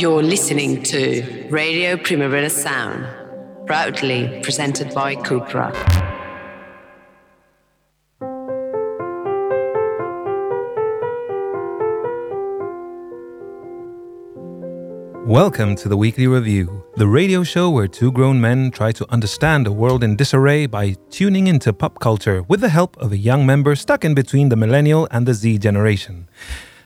You're listening to Radio Primavera Sound, proudly presented by Cupra. Welcome to the Weekly Review, the radio show where two grown men try to understand a world in disarray by tuning into pop culture with the help of a young member stuck in between the millennial and the Z generation.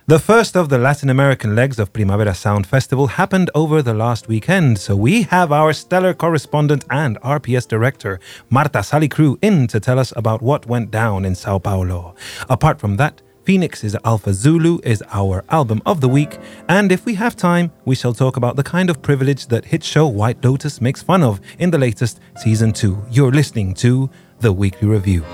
The first of the Latin American legs of Primavera Sound Festival happened over the last weekend, so we have our stellar correspondent and RPS director, Marta Salicru, in to tell us about what went down in Sao Paulo. Apart from that, Phoenix's Alpha Zulu is our album of the week, and if we have time, we shall talk about the kind of privilege that hit show White Lotus makes fun of in the latest season 2. You're listening to The Weekly Review.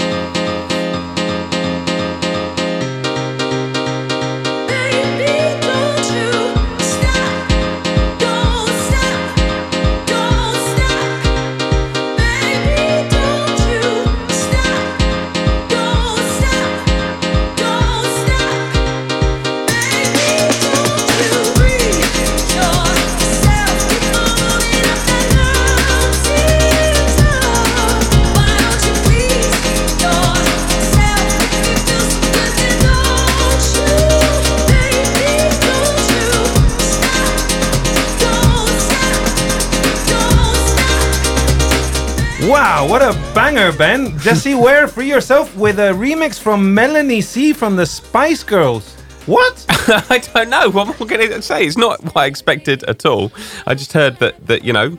What a banger, Ben. Jessie Ware, free yourself with a remix from Melanie C from the Spice Girls. What? I don't know. What am I going to say? It's not what I expected at all. I just heard that that you know.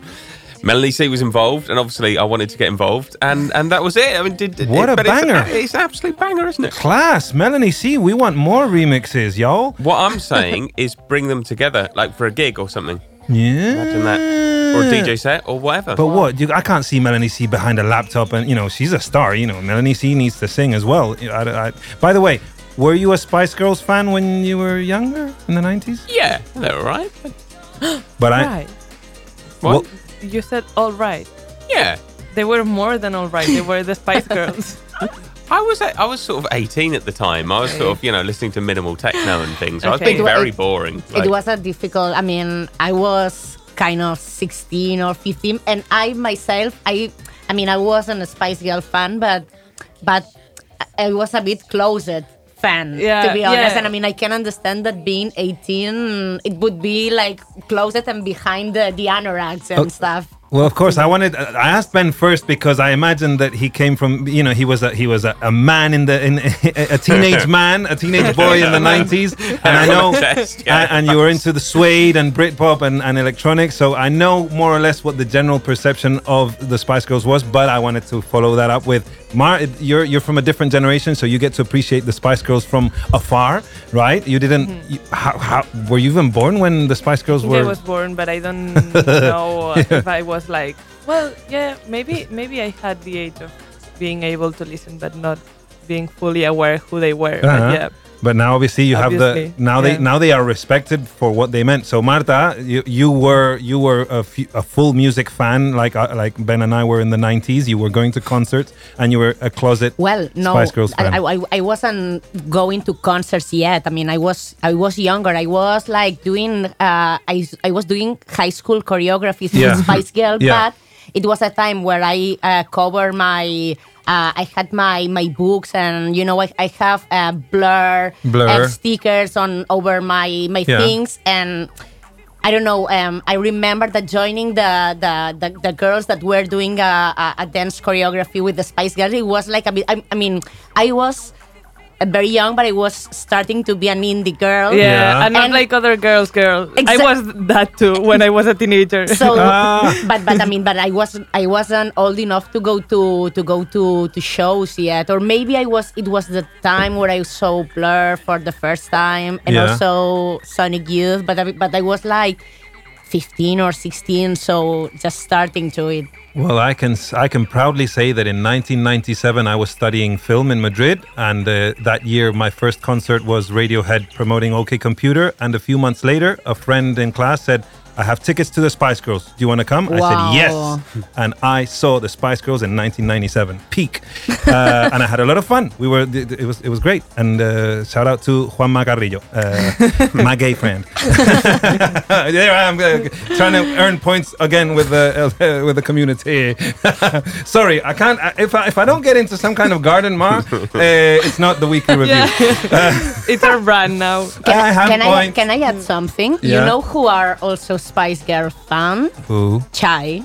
Melanie C was involved, and obviously I wanted to get involved, and and that was it. I mean, did, did What it, a banger. Uh, it's, it's an absolute banger, isn't it? Class, Melanie C. We want more remixes, y'all. What I'm saying is bring them together, like for a gig or something. Yeah. Imagine that, or a DJ set, or whatever. But what? You, I can't see Melanie C behind a laptop, and you know she's a star. You know, Melanie C needs to sing as well. You I- I- by the way, were you a Spice Girls fan when you were younger in the nineties? yeah, they're all right. But I, right. What? Well- You said all right. Yeah, They were more than all right. They were the Spice Girls. I was I was sort of 18 at the time. I was sort of you know listening to minimal techno and things. So I was Okay. being It wa- very it- boring. it was a difficult i mean i was kind of 16 or 15 and i myself i i mean i wasn't a spice girl fan but but i I was a bit closet fan Yeah, to be honest yeah. and i mean i can understand that being 18 it would be like closet and behind the, the anoraks and Oh. stuff Well, of course, I wanted. I asked Ben first because I imagined that he came from. You know, he was a he was a, a man in the in a teenage man, a teenage boy in the nineties, and I know, Test, yeah. and, and you were into the suede and Britpop and, and electronics. So I know more or less what the general perception of the Spice Girls was. But I wanted to follow that up with Mar. You're you're from a different generation, so you get to appreciate the Spice Girls from afar, right? You didn't. You, how, how were you even born when the Spice Girls were? I was born, but I don't know if I was like, well, yeah, maybe maybe I had the age of being able to listen, but not being fully aware who they were. Uh-huh. But yeah, But now, obviously, you have the Obviously, now they now they are respected for what they meant. So, Marta, you, you were you were a, a full music fan, like uh, like Ben and I were in the '90s. You were going to concerts, and you were a closet Well, no, Spice Girls fan. I, I, I wasn't going to concerts yet. I mean, I was I was younger. I was like doing uh, I I was doing high school choreographies Yeah. with Spice Girl, Yeah. but it was a time where I uh, cover my. Uh, I had my my books and you know I, I have uh, blur, Blur. uh, stickers on over my my Yeah. things and I don't know. Um, I remember that joining the the, the, the girls that were doing a, a, a dance choreography with the Spice Girls. It was like a bit. I, I mean, I was very young, but I was starting to be an indie girl. yeah, Yeah. and not And- like other girls, girl. I was that too when I was a teenager. So, Ah. but but I mean, but I was I wasn't old enough to go to to go to to shows yet, or maybe I was. It was the time where I saw Blur for the first time, and Yeah. also Sonic Youth. But I, but I was like. 15 or 16 so just starting to it Well, I can I can proudly say that in 1997 I was studying film in Madrid, and uh, that year my first concert was Radiohead promoting OK Computer. And a few months later, a friend in class said, I have tickets to the Spice Girls. Do you want to come? I said yes, and I saw the Spice Girls in 1997 peak, uh, and I had a lot of fun. We were it it was it was great, and uh, shout out to Juan Macarrillo, uh, my gay friend. there I am uh, trying to earn points again with the uh, with the community. Sorry, I can't. I- If I, if I don't get into some kind of garden, Mar, uh, it's not the weekly review. Yeah. it's our brand now. Can I have can I points. can I add something? You know who are also Spice Girl fan? Who? Chai.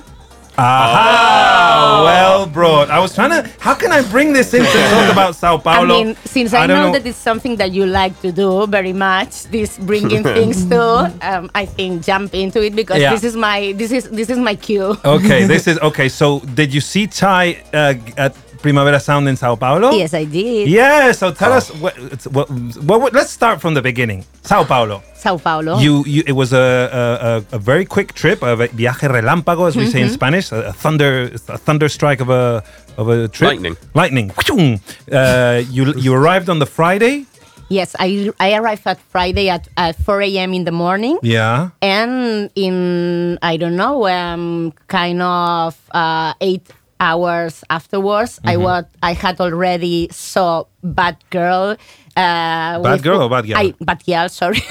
Aha! Well brought. I was trying to. How can I bring this in to talk about Sao Paulo? I mean, since I, don't know, that it's something that you like to do very much, this bringing things to, um, I think jump into it because Yeah. this is my this is this is my cue. Okay, this is okay. So, did you see Chai uh, at Primavera Sound in Sao Paulo? Yes, I did. Yeah. So tell us what, what, what, what- Let's start from the beginning. Sao Paulo. Sao Paulo. You, you. It was a, a, a, a very quick trip, a viaje relámpago, as we say in Spanish, a, a thunder, a thunder strike of a of a trip. Lightning. Lightning. Uh, you you arrived on the Friday. yes, I I arrived at Friday at, at 4 a.m. in the morning. Yeah. and in I don't know, um, kind of uh, eight hours afterwards, I was I had already saw Bad Girl. Uh, Bad Girl or Bad Gyal? I, Bad Gyal, sorry,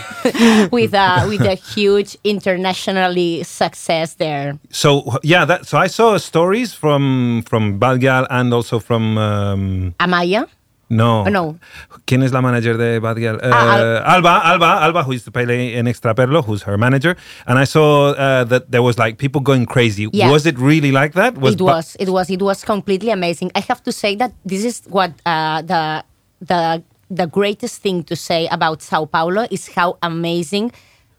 with a with a huge internationally success there. So yeah, that so I saw stories from from bad girl and also from um, Amaya, no Oh, no. ¿Quién es la manager de Bad Gyal? Uh, Ah, Alba, Alba, Alba, who used to play in Extraperlo, who's her manager. And I saw uh, that there was like people going crazy. Yeah. Was it really like that? it was it was it was completely amazing i have to say that this is what uh, the the the greatest thing to say about sao paulo is how amazing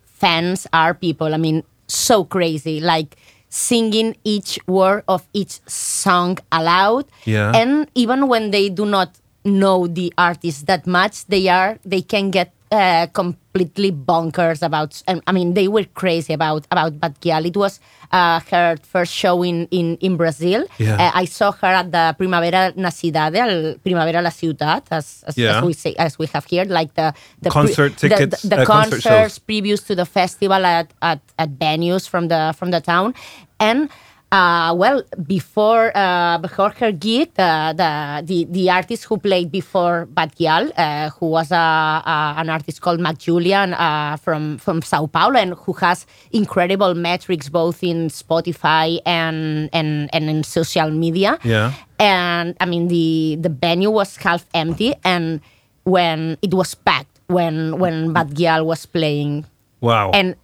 fans are people i mean so crazy like singing each word of each song aloud Yeah. and even when they do not know the artist that much they are they can get uh, completely bonkers about um, i mean they were crazy about about Bad Gyal. it was uh, her first show in in, in brazil Yeah. Uh, i saw her at the primavera na cidade al primavera la ciudad as, as, Yeah. as we say as we have here like the the Concert the- tickets, the, the uh, concerts shows. previous to the festival at, at, at venues from the from the town and uh, well before uh, before her gig the, the the the artist who played before Bad Gyal uh, who was a, a, an artist called Mac Julian uh, from from Sao Paulo and who has incredible metrics both in Spotify and and, and in social media Yeah. and I mean the the venue was half empty and when it was packed when when Bad Gyal was playing Wow. and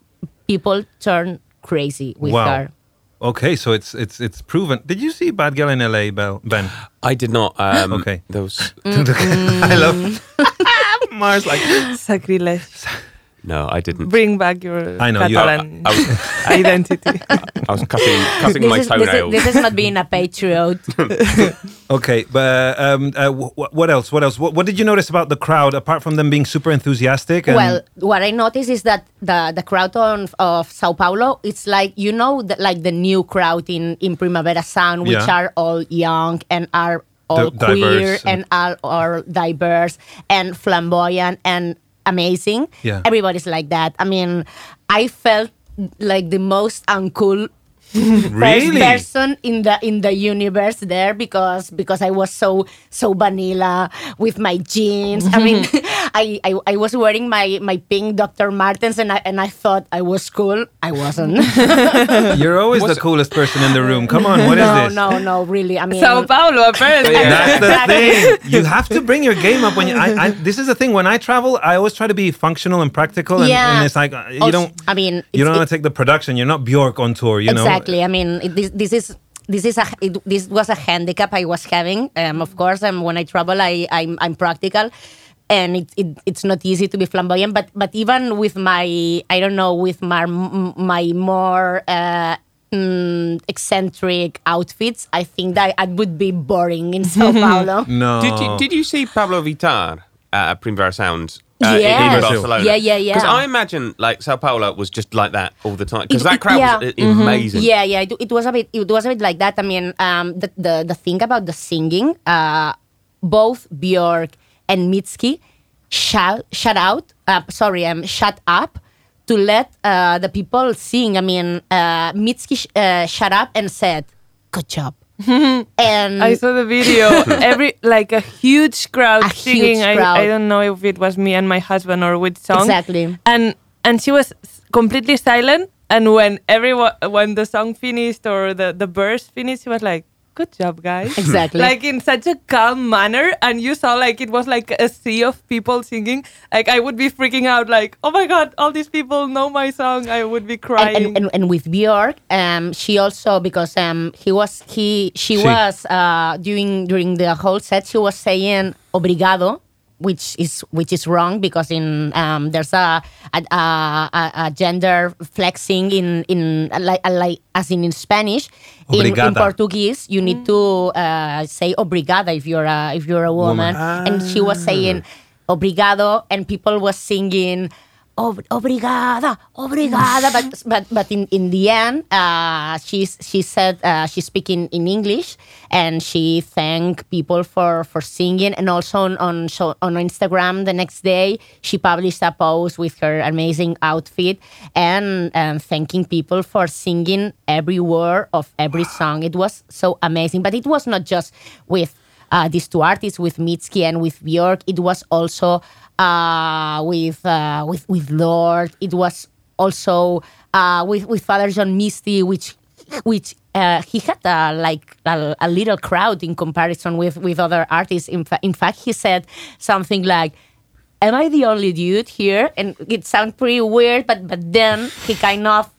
people turned crazy with wow. her. Okay, so it's it's it's proven. Did you see Bad Girl in LA, Ben? I did not. Um, Okay. those. was I love Mars like Sacrilege. No, I didn't. Bring back your I know, you- Catalan I was, identity. I was cutting cutting This my is, this, is, this is not being a patriot. Okay, but um, uh, wh- what else? What else? What, what did you notice about the crowd apart from them being super enthusiastic? And well, what I noticed is that the the crowd on, of Sao Paulo, it's like you know, the, like the new crowd in in Primavera Sound, which Yeah. are all young and are all Di- queer diverse and are all diverse and flamboyant and amazing. Yeah. Everybody's like that. I mean, I felt like the most uncool really? first person in the in the universe there because because I was so so vanilla with my jeans. I mean, I, I I was wearing my my pink Dr. Martens and I and I thought I was cool. I wasn't. You're always the coolest person in the room. Come on, what is no, this? no, no, no, really. I mean, Sao Paulo, apparently. That's the thing. You have to bring your game up when you. I, I, this is the thing. When I travel, I always try to be functional and practical. And, Yeah. and it's like uh, you Also, don't. I mean, you don't want to take the production. You're not Bjork on tour. You know. Exactly. I mean, it, this, this is this is a it, this was a handicap I was having. Um, of course, um, when I travel, I I'm, I'm practical, and it, it it's not easy to be flamboyant. But but even with my I don't know with my my more. Uh, mm, eccentric outfits. I think that I would be boring in Sao Paulo. No. Did you did you see Pabllo Vittar at Primavera Sound? Uh, in- in Barcelona. Yeah, yeah, yeah. Because I imagine like Sao Paulo was just like that all the time. Because that crowd yeah. was i- amazing. Yeah, yeah. It, it was a bit. It was a bit like that. I mean, um, the the, the thing about the singing, uh, both Björk and Mitski, shout shout out. Uh, sorry, um, shut up to let uh, the people sing. I mean, uh, Mitski sh- uh, shut up and said, "Good job." and I saw the video. Every like a huge crowd A singing. huge crowd. I, I don't know if it was me and my husband or which song. Exactly. And and she was completely silent. And when everyone when the song finished or the the verse finished, she was like, "Good job, guys." Exactly. like in such a calm manner, and you saw like it was like a sea of people singing. Like I would be freaking out, like, "Oh my god, all these people know my song!" I would be crying. and, and, and, and with Björk, um, she also because um, he was he she, She. was uh, during during the whole set she was saying obrigado, which is which is wrong because in um, there's a a, a, a- gender flexing in in like like as in in Spanish. In, in Portuguese, you need to uh, say obrigada if you're a if you're a woman, and she was saying obrigado, and people were singing. Ob- obrigada, obrigada. but but but in, in the end, uh, she's she said uh, she's speaking in English, and she thanked people for for singing, and also on on, so on Instagram the next day she published a post with her amazing outfit and um, thanking people for singing every word of every song. It was so amazing, but it was not just with uh, these two artists with Mitski and with Björk. It was also uh, with uh, with with Lorde. It was also uh, with with Father John Misty, which which uh, he had uh, like a, a little crowd in comparison with with other artists. In, fa- in fact, he said something like. Am I the only dude here? And it sounds pretty weird, but but then he kind of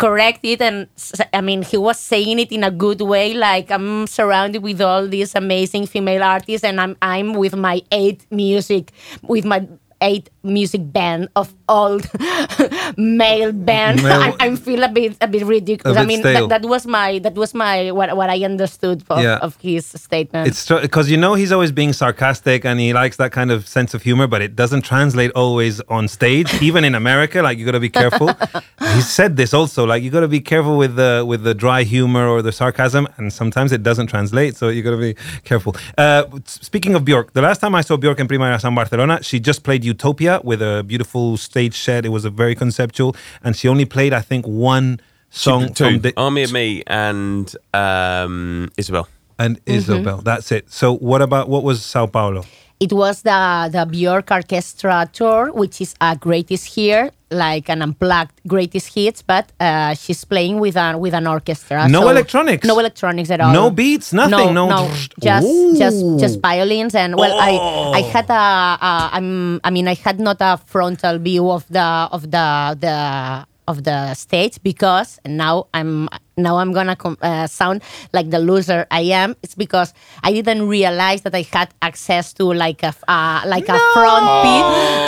correct it and i mean he was saying it in a good way like i'm surrounded with all these amazing female artists and i'm i'm with my eight music with my eight music band of old male band Male- I, I feel a bit a bit ridiculous A i bit mean stale. that, that was my that was my what, what i understood of, Yeah. of his statement It's because you know he's always being sarcastic and he likes that kind of sense of humor, but it doesn't translate always on stage, even in America. Like you got to be careful. he said this also. Like you got to be careful with the with the dry humor or the sarcasm, and sometimes it doesn't translate. So you got to be careful. Uh, speaking of Bjork, the last time I saw Bjork in Primavera Sound Barcelona, she just played Utopia with a beautiful stage set. It was a very conceptual, and she only played I think one song Two, from the Army of Me and um, Isobel. and Isobel. That's it. So what about what was Sao Paulo? It was the the Björk Orchestra tour, which is a greatest here, like an unplugged greatest hits, but uh, she's playing with an with an orchestra. No electronics? No electronics at all. No beats, nothing, no- no, just Ooh. just just violins and well, I Oh. I had a, a I'm, I mean I had not a frontal view of the of the the of the stage because now I'm now I'm gonna uh, sound like the loser I am. It's because I didn't realize that I had access to like a uh, like a front pit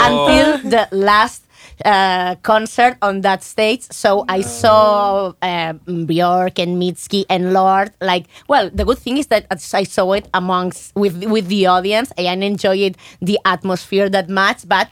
until the last uh, concert on that stage. So I saw uh, Björk and Mitski and Lorde. Like, well, the good thing is that I saw it amongst with with the audience. I enjoyed the atmosphere that much, but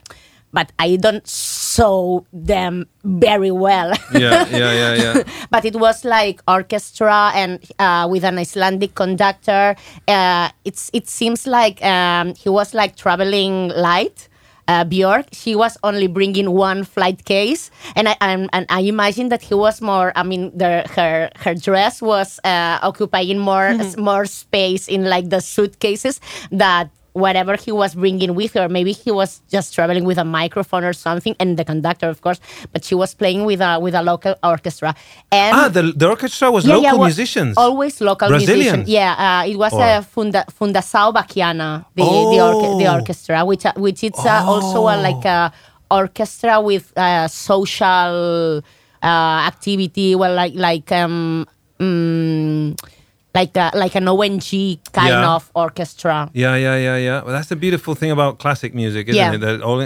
but I don't saw them very well. Yeah, yeah, yeah, yeah. but it was like orchestra and uh, with an Icelandic conductor. Uh, it's it seems like um, he was like traveling light. Uh, Björk, she was only bringing one flight case, and I and, and I imagine that he was more. I mean, the, her her dress was uh, occupying more more space in like the suitcases that whatever he was bringing with her. Maybe he was just traveling with a microphone or something, and the conductor, of course. But she was playing with a with a local orchestra. And ah, the, the orchestra was yeah, local yeah, wa- musicians. Always local Brazilians? musicians. Yeah, uh, it was Or- uh, Funda, Fundação Bachiana, the the, orche- the Oh. orchestra, which uh, which it's uh, also a, like a orchestra with uh, social uh, activity. Well, like like um. mm, like a, like an ONG kind Yeah. of orchestra. Yeah, yeah, yeah, yeah. Well, that's the beautiful thing about classic music, isn't Yeah. it? That all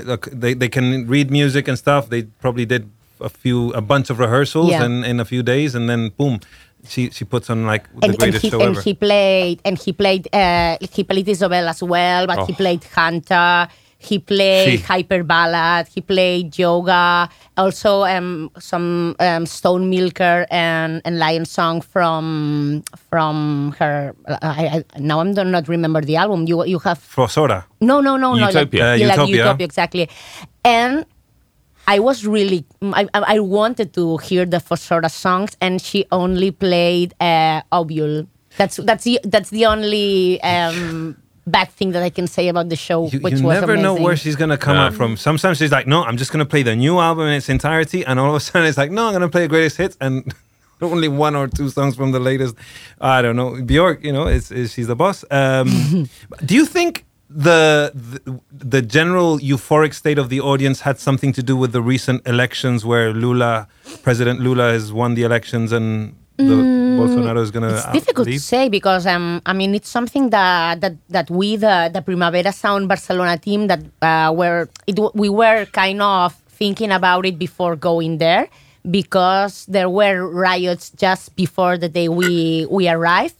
they they can read music and stuff. They probably did a few a bunch of rehearsals Yeah. and in a few days, and then boom, she she puts on like the and, and greatest he, show and ever. he played and he played uh, he played Isobel as well, but he Oh. played Hunter. He played She. Hyper Ballad. He played Yoga. Also, um, some um, Stone Milker and, and Lion Song from from her. I, I, now I'm do not remember the album. You you have Fossora. no no no no Utopia. Uh, like Utopia. Utopia exactly, and I was really I, I I wanted to hear the Fossora songs, and she only played uh, Ovule. That's that's the that's the only um, bad thing that I can say about the show, You, which you was never know where she's gonna come Yeah. up from. Sometimes she's like, "No, I'm just gonna play the new album in its entirety," and all of a sudden it's like, "No, I'm gonna play the greatest hits," and only one or two songs from the latest. I don't know. Bjork, you know, is, is she's the boss. Um, do you think the, the the general euphoric state of the audience had something to do with the recent elections, where Lula, President Lula, has won the elections and the Bolsonaro is gonna Mm, It's out- difficult to say because um, I mean it's something that that, that we the, the Primavera Sound Barcelona team that uh, were it, we were kind of thinking about it before going there because there were riots just before the day we we arrived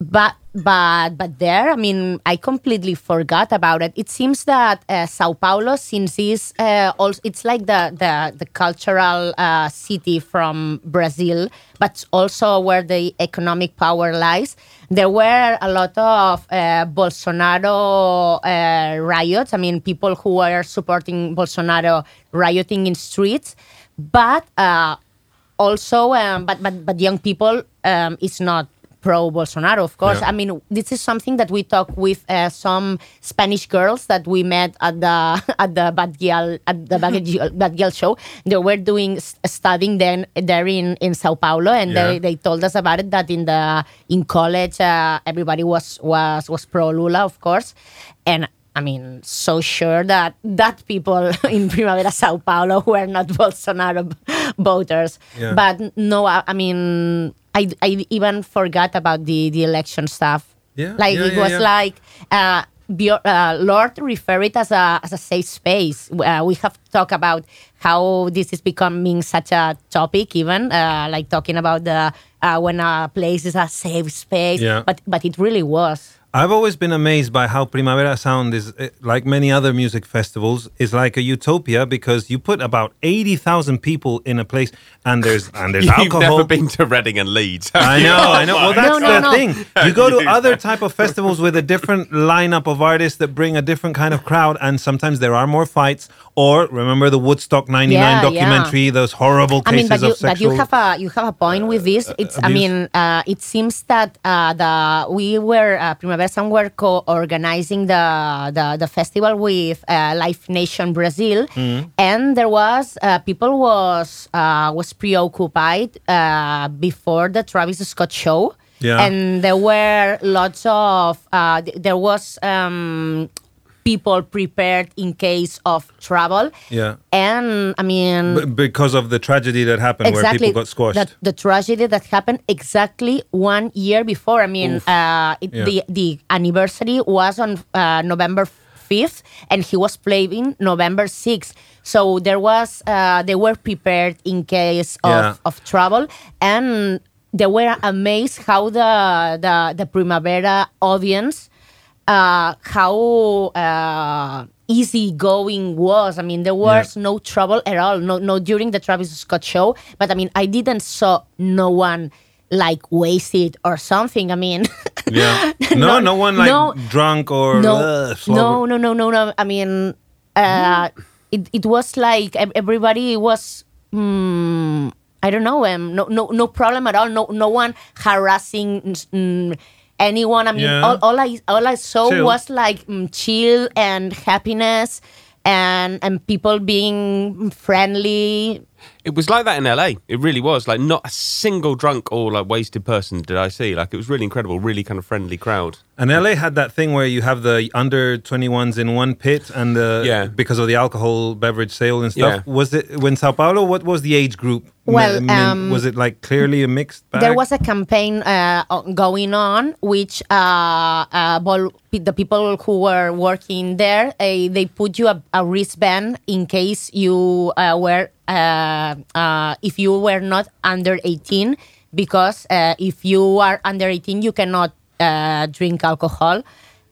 but but but there i mean i completely forgot about it. It seems that uh, sao paulo since it's uh, also it's like the the, the cultural uh, city from brazil but also where the economic power lies. There were a lot of uh, bolsonaro uh, riots. I mean people who were supporting bolsonaro rioting in streets. But uh, also um, but but but young people um, is not pro Bolsonaro, of course. Yeah. I mean, this is something that we talk with uh, some Spanish girls that we met at the at the Bad Girl at the Bad Girl, Bad Girl show. They were doing studying then there in, in Sao Paulo, and Yeah. they, they told us about it that in the in college uh, everybody was was was pro Lula, of course, and. I mean, so sure that that people in Primavera Sao Paulo were not Bolsonaro voters. Yeah. But no, I, I mean, I, I even forgot about the, the election stuff. Yeah, Like yeah, it yeah, was like uh, uh, Lorde refer it as a as a safe space. Uh, we have talked about how this is becoming such a topic, even uh, like talking about the uh, when a place is a safe space. Yeah. But but it really was. I've always been amazed by how Primavera Sound is, eh, like many other music festivals, is like a utopia because you put about eighty thousand people in a place, and there's and there's You've alcohol. never been to Reading and Leeds. I know, I know. Well, that's No, no, the no. thing. You go to other type of festivals with a different lineup of artists that bring a different kind of crowd, and sometimes there are more fights. Or remember the Woodstock '99 Yeah, yeah. documentary? Those horrible I cases mean, but you, of sexual. but you have a you have a point with this. It's I mean, uh, it seems that uh, the we were uh, Primavera Sound were co-organizing the the, the festival with uh, Live Nation Brazil, Mm-hmm. and there was uh, people was uh, was preoccupied uh, before the Travis Scott show. Yeah. And there were lots of uh, th- there was um, people prepared in case of trouble. Yeah. And I mean, B- because of the tragedy that happened where people got squashed. The, the tragedy that happened exactly one year before. I mean, uh, it, Yeah. the the anniversary was on uh, November fifth, and he was playing November sixth. So there was uh, they were prepared in case of, Yeah. of trouble, and they were amazed how the the, the Primavera audience uh, how uh, easy going was. I mean, there was no trouble at all. No, no during the Travis Scott show. But I mean, I didn't saw no one like wasted or something. I mean, yeah. No, no, one like no- drunk or no, uh, no, no, no, no, no. I mean, uh, it it was like everybody was. Mm, I don't know. Um, no, no, no problem at all. No, no one harassing mm, anyone. I mean, Yeah. all, all I all I saw Chill. was like mm, chill and happiness, and and people being friendly. It was like that in LA. It really was. Like not a single drunk or like wasted person did I see. Like it was really incredible. Really kind of friendly crowd. And LA had that thing where you have the under 21s in one pit and the Yeah. because of the alcohol beverage sale and stuff. Yeah. Was it when Sao Paulo? What was the age group? Well, M- um, was it like clearly a mixed bag? There was a campaign uh, going on, which uh, uh, the people who were working there, uh, they put you a, a wristband in case you uh, were, if you were not under 18, because uh, if you are under 18, you cannot uh, drink alcohol.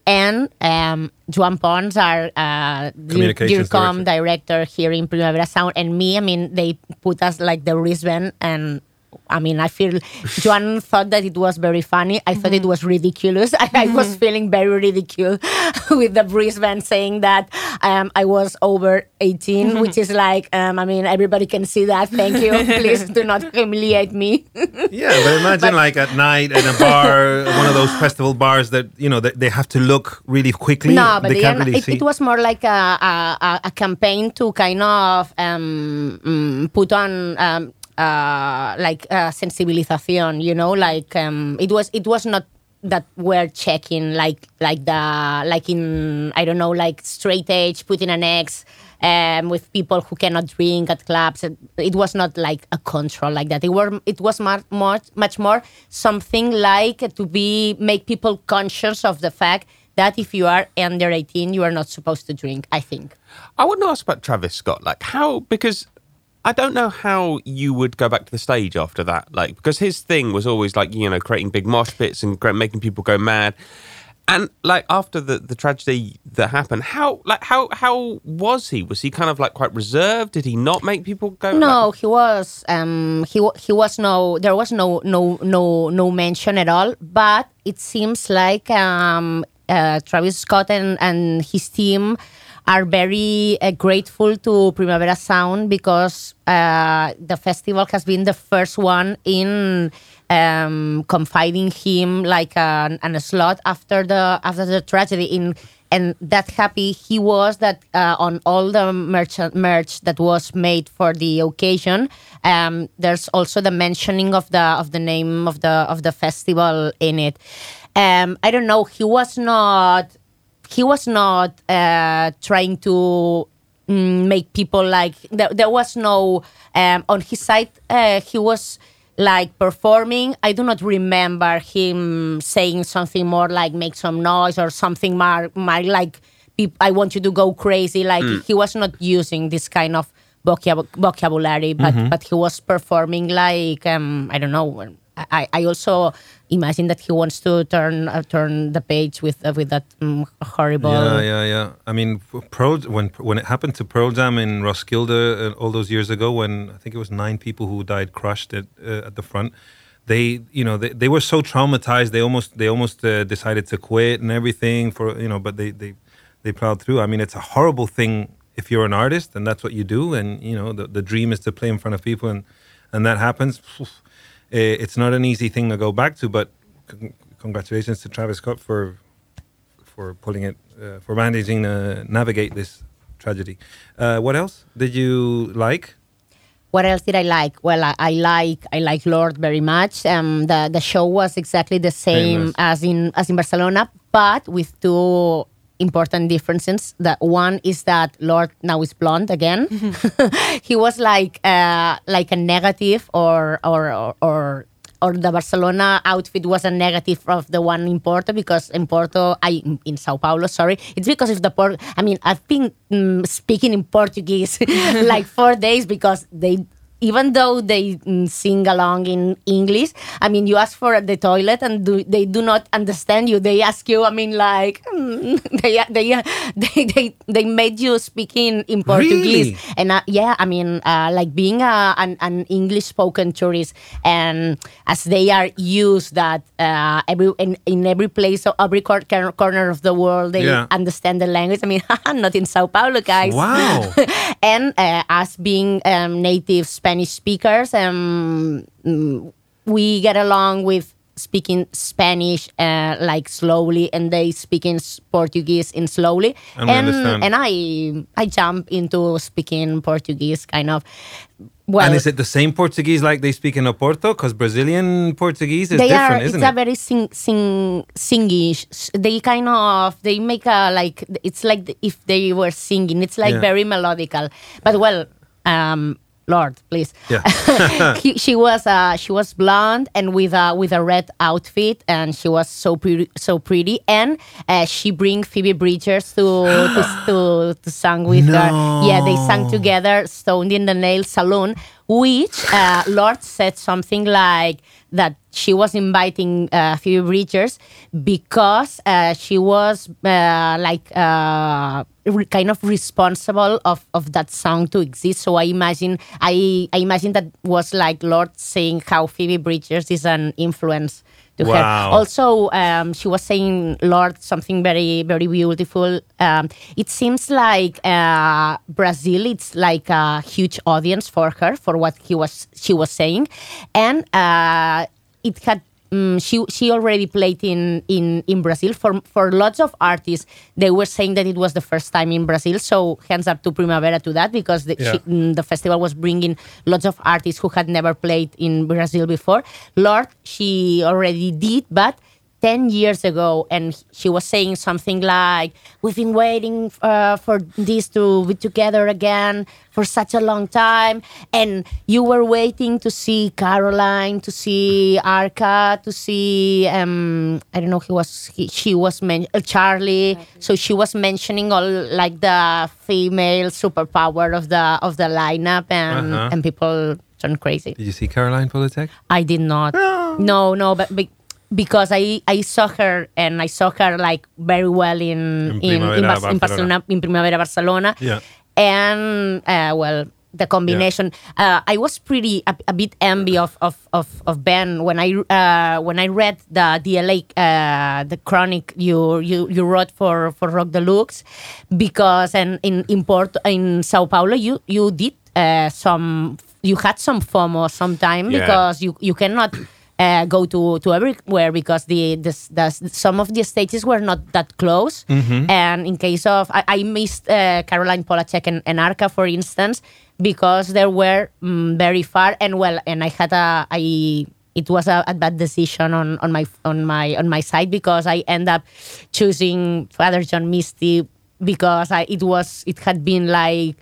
And um, Juan Pons, our uh, DIRCOM director. director here in Primavera Sound, and me, I mean, they put us like the wristband and I mean, I feel Joan thought that it was very funny. I thought it was ridiculous. I, I was feeling very ridiculous with the wristband saying that um, I was over 18, which is like, um, I mean, everybody can see that. Thank you. Please do not humiliate me. Yeah, but imagine like at night in a bar, one of those festival bars that you know they, they have to look really quickly. No, but they they can't are- really it, see. it was more like a, a, a- a campaign to kind of um, mm, put on um, uh, like uh, sensibilización, you know, like um, it was it was not that we're checking like like the like in I don't know like straight age putting an X um, with people who cannot drink at clubs. It, it was not like a control like that. It were it was much more much more something like to be make people conscious of the fact that if you are under 18, you are not supposed to drink, I think. I want to ask about Travis Scott. Like how because I don't know how you would go back to the stage after that. Like because his thing was always like you know creating big mosh pits and making people go mad. And like after the, the tragedy that happened, how like how how was he? Was he kind of like quite reserved? Did he not make people go? No, like- he was um, he he was no there was no no no no mention at all. But it seems like um, uh, Travis Scott and, and his team are very uh, grateful to Primavera Sound because uh, the festival has been the first one in um, confiding him like an, an slot after the after the tragedy. In and that happy he was that uh, on all the merch merch that was made for the occasion um, there's also the mentioning of the of the name of the of the festival in it. Um, i don't know he was not he was not uh, trying to mm, make people like there, there was no um, on his side uh, he was like performing. I do not remember him saying something more like make some noise or something more, more like i want you to go crazy. Like he was not using this kind of vocab- vocabulary but but he was performing like um, i don't know I, I also imagine that he wants to turn uh, turn the page with uh, with that um, horrible Yeah, yeah, yeah. I mean, when when it happened to Pearl Jam in Roskilde uh, all those years ago, when I think it was nine people who died crushed at uh, at the front, they you know they, they were so traumatized they almost they almost uh, decided to quit and everything for you know, but they they they plowed through. I mean, it's a horrible thing if you're an artist and that's what you do, and you know the the dream is to play in front of people, and and that happens. Eh, It's not an easy thing to go back to, but con- congratulations to Travis Scott for for pulling it, uh, for managing to navigate this tragedy. Uh, what else did you like? What else did I like? Well, I, I like I like Lorde very much. Um, the the show was exactly the same Famous. as in as in Barcelona, but with two important differences. That one is that Lorde now is blonde again. he was like uh, like a negative or or or. or or the Barcelona outfit was a negative of the one in Porto because in Porto, I in Sao Paulo, sorry, it's because of the Port. I mean, I've been mm, speaking in Portuguese like four days because they. Even though they mm, sing along in English, I mean, you ask for the toilet and do, they do not understand you. They ask you, I mean, like mm, they, they they they they made you speak in, in Portuguese, Really? and uh, yeah, I mean, uh, like being a, an, an English spoken tourist, and as they are used that uh, every in, in every place or every cor- cor- corner of the world, they Yeah. understand the language. I mean, not in Sao Paulo, guys. Wow. and uh, us being um, native Spanish speakers, um, mm, we get along with speaking Spanish uh, like slowly, and they speaking Portuguese in slowly. And understand. and I I jump into speaking Portuguese, kind of. Well, and is it the same Portuguese like they speak in Oporto? Because Brazilian Portuguese is they different, are isn't it's it? a very sing sing singish they kind of they make a like it's like if they were singing it's like Yeah. very melodical but well um Lorde please. Yeah. he, she was uh she was blonde and with a with a red outfit and she was so pretty so pretty. And uh, she bring phoebe bridgers to to, to to sing with her. Yeah they sang together stoned in the nail saloon which uh, Lorde said something like that she was inviting uh, Phoebe Bridgers because uh, she was uh, like uh, re- kind of responsible of, of that song to exist. So I imagine I I imagine that was like Lorde saying how Phoebe Bridgers is an influence to her. Also, um, she was saying Lorde something very very beautiful. Um, it seems like uh, Brazil it's like a huge audience for her for what he was she was saying, and uh, it had. Mm she she already played in, in, in Brazil for for lots of artists. They were saying that it was the first time in Brazil. So hands up to Primavera to that because the, Yeah. she, mm, the festival was bringing lots of artists who had never played in Brazil before. Lorde, she already did, but 10 years ago, and she was saying something like, We've been waiting uh, for this to be together again for such a long time. And you were waiting to see Caroline, to see Arca, to see, um, I don't know, he was, he, she was, men- uh, Charli. So she was mentioning all like the female superpower of the of the lineup, and, Uh-huh. and people turned crazy. Did you see Caroline Polachek? I did not. No, no, but be, because I, I saw her and I saw her like very well in In in, in, Primavera, in Barcelona. In Primavera Barcelona. Yeah. And uh, well, the combination. Uh, I was pretty a, a bit envy of, of, of, of Ben when I uh, when I read the DLA uh, the chronic you you, you wrote for, for Rockdelux because and in in Porto in Sao Paulo you you did uh, some you had some FOMO sometime Yeah. because you you cannot. Uh, go to, to everywhere because the, the, the some of the stages were not that close. And in case of I, I missed uh, Caroline Polachek and, and Arca for instance because they were mm, very far. And well and I had a I it was a, a bad decision on, on my on my on my side because I end up choosing Father John Misty because I, it was it had been like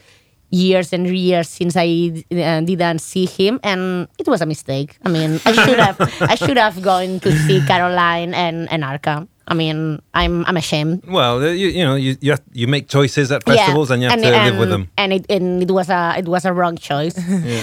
years and years since I uh, didn't see him, and it was a mistake. I mean, I should have I should have gone to see Caroline and, and Arca. I mean, I'm I'm ashamed. Well, uh, you, you know, you you, have, you make choices at festivals and you have to live with them. And it and it was a it was a wrong choice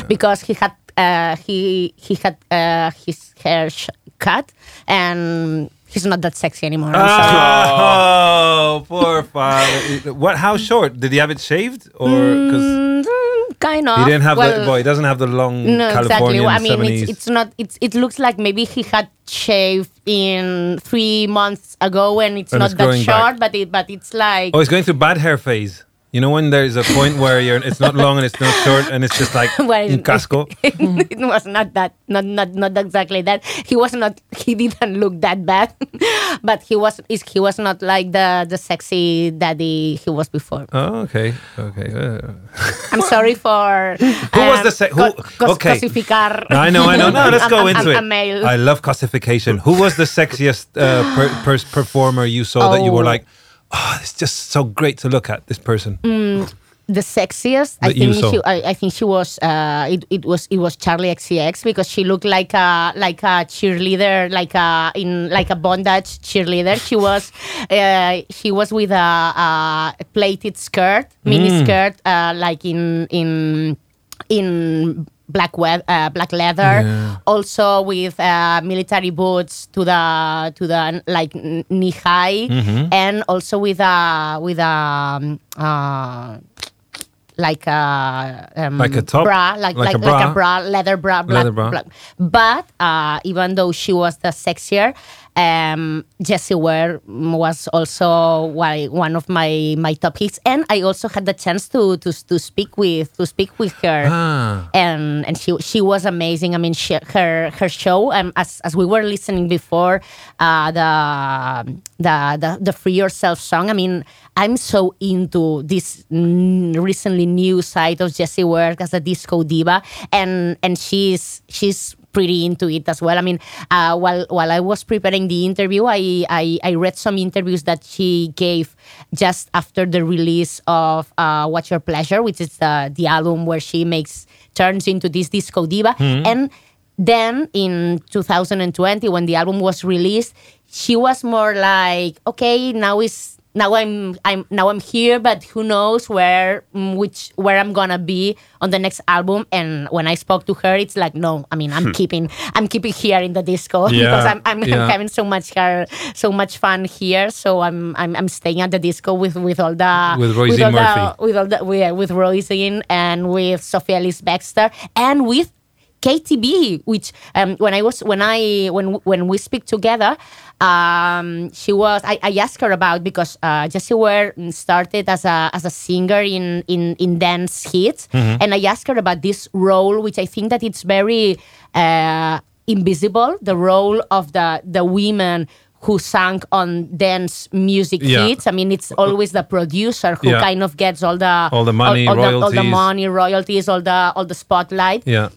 because he had uh, he he had uh, his hair sh- cut and he's not that sexy anymore. I'm sorry. Oh, poor father. What? How short? Did he have it shaved, or because Mm, kind of. he didn't have well, the? Boy, he doesn't have the long No, exactly. Well, I mean, 70s. it's, it's not. It's it looks like maybe he had shaved in three months ago, and it's And not it's that short. back. But it but it's like oh, he's going through bad hair phase. You know when there's a point where you're it's not long and it's not short and it's just like Well, casco. it was not that not not not exactly that. He was not. He didn't look that bad, but he was. is- He was not like the the sexy daddy he was before. Oh, okay, okay. uh, I'm sorry for Who was the se- who- okay. cosificar. I know, I know. No, let's go a- into a- it. Male. I love classification. Who was the sexiest uh, per, per, performer you saw that you were Oh. like, oh, it's just so great to look at this person? the sexiest I think she I, I think she was uh it, it was it was Charli XCX because she looked like a like a cheerleader like a in like a bondage cheerleader she was uh she was with a, a plated skirt mini Mm. skirt uh like in in in black we- uh, black leather Yeah. also with uh, military boots to the to the like knee high Mm-hmm. and also with a with a um, uh, like a um, Like a top? bra like Like like, a like a bra? bra leather bra, black, Leather bra. black. but uh, even though she was the sexier um, Jessie Ware was also one of my my top hits and I also had the chance to to, to speak with to speak with her Ah. and and she she was amazing. I mean, she, her her show, um, as as we were listening before, uh, the the the the Free Yourself song. I mean, I'm so into this recently new side of Jessie Ware as a disco diva, and and she's she's pretty into it as well. I mean, uh, while while I was preparing the interview, I, I I read some interviews that she gave just after the release of uh, "What's Your Pleasure," which is the the album where she makes turns into this disco diva, and then in 2020 when the album was released, she was more like, okay, now is now I'm I'm now I'm here, but who knows where mm, which where I'm gonna be on the next album. And when I spoke to her, it's like no, I mean I'm keeping I'm keeping here in the disco Yeah, because I'm I'm, yeah. I'm having so much her so much fun here. So I'm I'm, I'm staying at the disco with with all the With Roisin all Murphy. the, with all the with, with Roisin and with Sophia Ellis Bextor and with Katy B, which um, when I was when I when when we speak together, um, she was I, I asked her about because uh, Jessie Ware started as a as a singer in in in dance hits, and I asked her about this role, which I think that it's very uh, invisible, the role of the the women who sang on dance music Yeah. hits. I mean, it's always the producer who Yeah. kind of gets all the All the money, all, the, all the royalties. money, royalties, all the all the spotlight Yeah.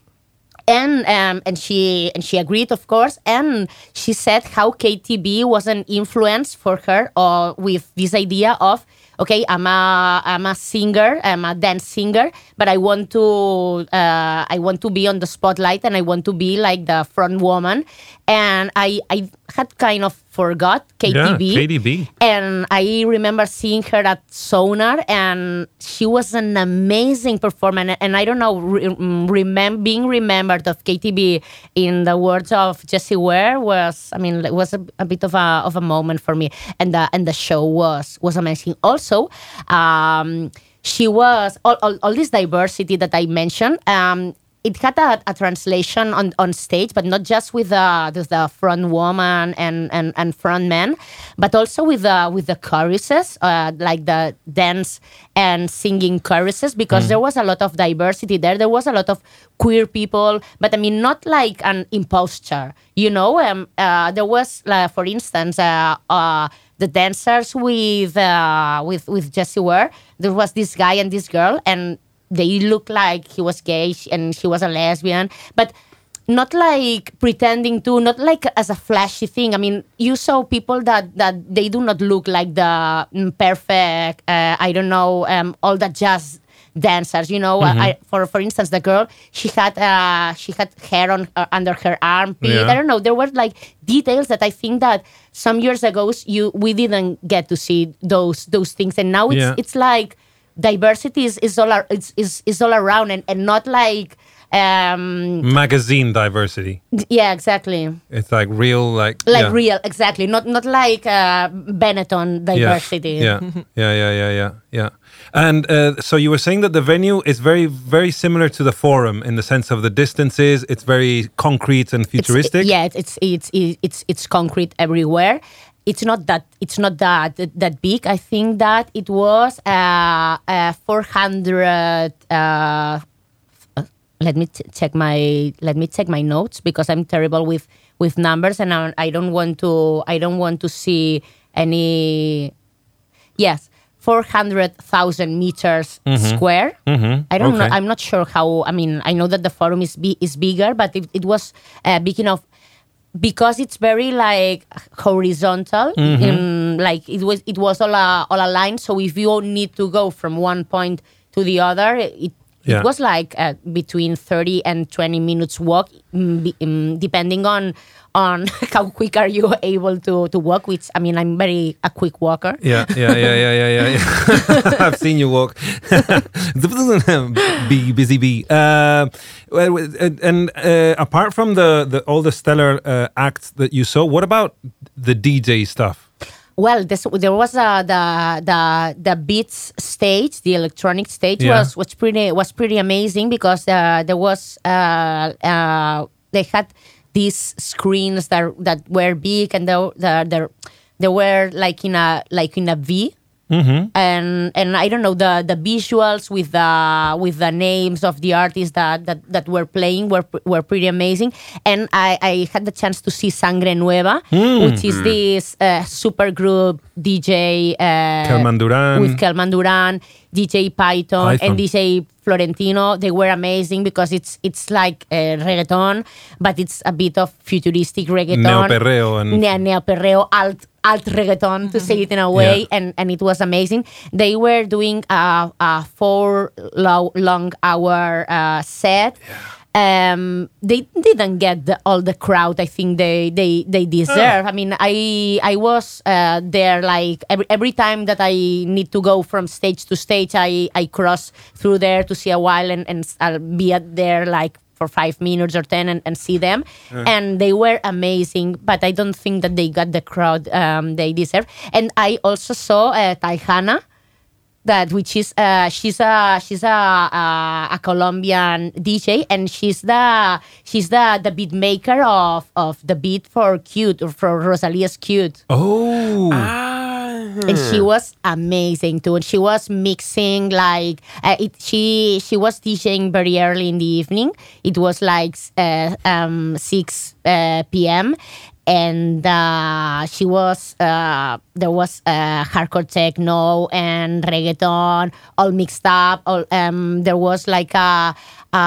And um, and she and she agreed, of course. And she said how Katy B was an influence for her, uh, with this idea of okay, I'm a I'm a singer, I'm a dance singer, but I want to uh, I want to be on the spotlight and I want to be like the front woman. And I I had kind of forgot Katy B. Yeah. And I remember seeing her at Sonar, and she was an amazing performer. And, and I don't know, re- mm, remem- being remembered of Katy B in the words of Jessie Ware was, I mean, it was a, a bit of a of a moment for me. And the and the show was was amazing. Also, um, she was all, all, all this diversity that I mentioned. Um, it had a, a translation on, on stage, but not just with the, with the front woman and, and, and front man, but also with the with the choruses, uh, like the dance and singing choruses, because there was a lot of diversity there. There was a lot of queer people, but I mean, not like an imposture. You know, um, uh, there was, uh, for instance, uh, uh, the dancers with uh, with with Jessie Ware. There was this guy and this girl, and they looked like he was gay and she was a lesbian, but not like pretending to, not like as a flashy thing. I mean, you saw people that that they do not look like the mm, perfect. Uh, I don't know, um, all the jazz dancers. You know, I, for for instance, the girl she had uh, she had hair on uh, under her armpit. Yeah. I don't know. There were like details that I think that some years ago you we didn't get to see those those things, and now it's Yeah. it's like diversity is, is all ar- is, is, is all around and, and not like um Magazine diversity. yeah exactly It's like real, like like yeah. real exactly not not like uh benetton diversity Yeah, yeah, yeah, yeah, yeah, yeah. And uh, so you were saying that the venue is very, very similar to the forum in the sense of the distances. It's very concrete and It's- futuristic. yeah it's it's it's it's it's concrete everywhere it's not that it's not that that big i think that it was uh, uh 400 uh let me t- check my let me check my notes because I'm terrible with with numbers and I, I don't want to I don't want to see any yes 400,000 meters square. I don't know. I'm not sure how. I mean, I know that the forum is bi- is bigger, but it, it was uh, big enough because it's very like horizontal. in, like it was it was all a, all aligned. So if you need to go from one point to the other, it Yeah. it was like uh, between 30 and 20 minutes walk mm, mm, depending on on how quick are you able to to walk which i mean i'm very a quick walker Yeah, yeah, yeah, yeah, yeah, yeah. yeah. I've seen you walk. be busy, bee. Uh, and and, uh, apart from the, the all the stellar uh, acts that you saw, what about the DJ stuff? well this, there was uh, the the the beats stage the electronic stage Yeah. was was pretty was pretty amazing because uh, there was uh, uh, they had these screens that that were big and they they they were like in a like in a V Mm-hmm. and and I don't know the the visuals with the with the names of the artists that that, that were playing were were pretty amazing. And I, I had the chance to see Sangre Nueva, which is this uh, super group DJ uh, Kelman Duran. with Kelman Duran, DJ Python, Python. and DJ Florentino. They were amazing because it's it's like uh, reggaeton, but it's a bit of futuristic reggaeton, Neo-perreo and- Ne- neo perreo, alt alt reggaeton to say it in a way, Yeah. and and it was amazing. They were doing a, a four lo- long hour uh, set. um, they didn't get the, all the crowd I think they they they deserve. I mean, I I was uh, there like every every time that I need to go from stage to stage, I I cross through there to see a while and and I'll be at there like for five minutes or ten and, and see them. And they were amazing but i don't think that they got the crowd um, they deserve. And i also saw uh, Tayhana that which is uh, she's a she's a, a a Colombian DJ and she's the she's the the beat maker of of the beat for Cute or for Rosalia's Cute Oh, and she was amazing too. And she was mixing like uh, it. She she was DJing very early in the evening. It was like uh, um, six uh, p.m. And uh, she was uh, there was uh, hardcore techno and reggaeton all mixed up. All, um, there was like a, a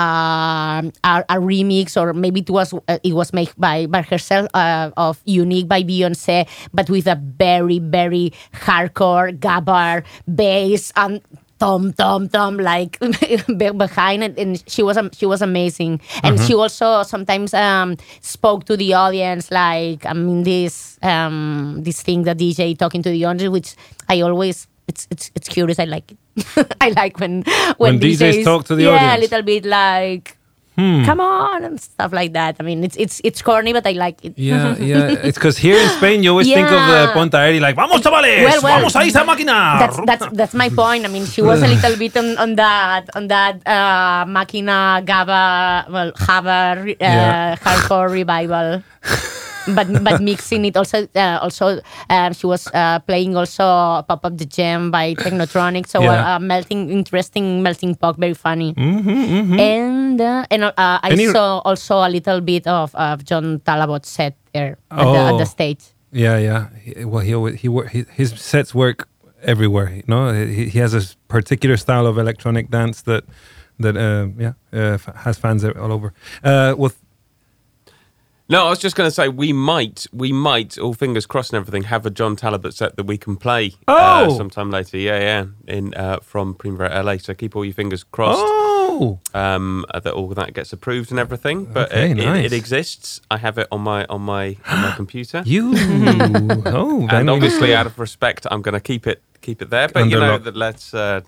a a remix or maybe it was uh, it was made by by herself uh, of Unique by Beyonce, but with a very very hardcore gabber bass and tom tom tom like behind it and she was she was amazing. And she also sometimes um spoke to the audience like i mean this um this thing the dj talking to the audience which i always it's it's, it's curious i like it. I like when when, When DJs talk to the yeah, audience. a little bit like come on and stuff like that i mean it's it's it's corny but i like it yeah, yeah. It's because here in Spain you always think of the Pont Aeri like, vamos chavales, Well, well, vamos a esa máquina. that's that's that's my point. I mean, she was a little bit on, on that on that uh, Machina Gaba well Java uh, Yeah. hardcore revival. But but mixing it also uh, also um, she was uh, playing also Pump Up the Jam by Technotronic so Yeah. uh, uh, melting interesting melting pot very funny and uh, and uh, I Any- saw also a little bit of, of John Talabot set there at, the, at Oh. the stage Yeah, yeah. He- Well, he always, he, he his sets work everywhere. You know, he, he has a particular style of electronic dance that that uh, yeah uh, f- has fans all over. Uh, well, No, I was just going to say we might, we might, all fingers crossed and everything, have a John Talabot set that we can play uh, Oh! sometime later. Yeah, yeah, in uh, from Primavera LA. So keep all your fingers crossed oh, um, uh, that all that gets approved and everything. But Okay, it, it- nice. it, exists. I have it on my on my on my computer. you. oh, and obviously, out of respect, I'm going to keep it keep it there. But Under you know lock. that let's. Uh,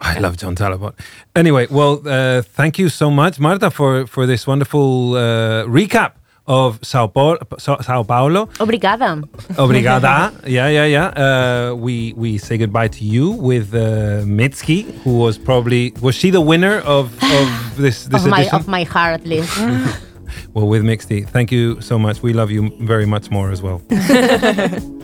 I love John Talabot. Anyway, well, uh, thank you so much, Marta, for for this wonderful uh, recap of Sao, Paulo, Sao Paulo. Obrigada. Obrigada. yeah, yeah, yeah. Uh, we we say goodbye to you with uh, Mitski, who was probably was she the winner of of this this of my edition? of my heart at least. well, with Mitski, thank you so much. We love you very much more as well.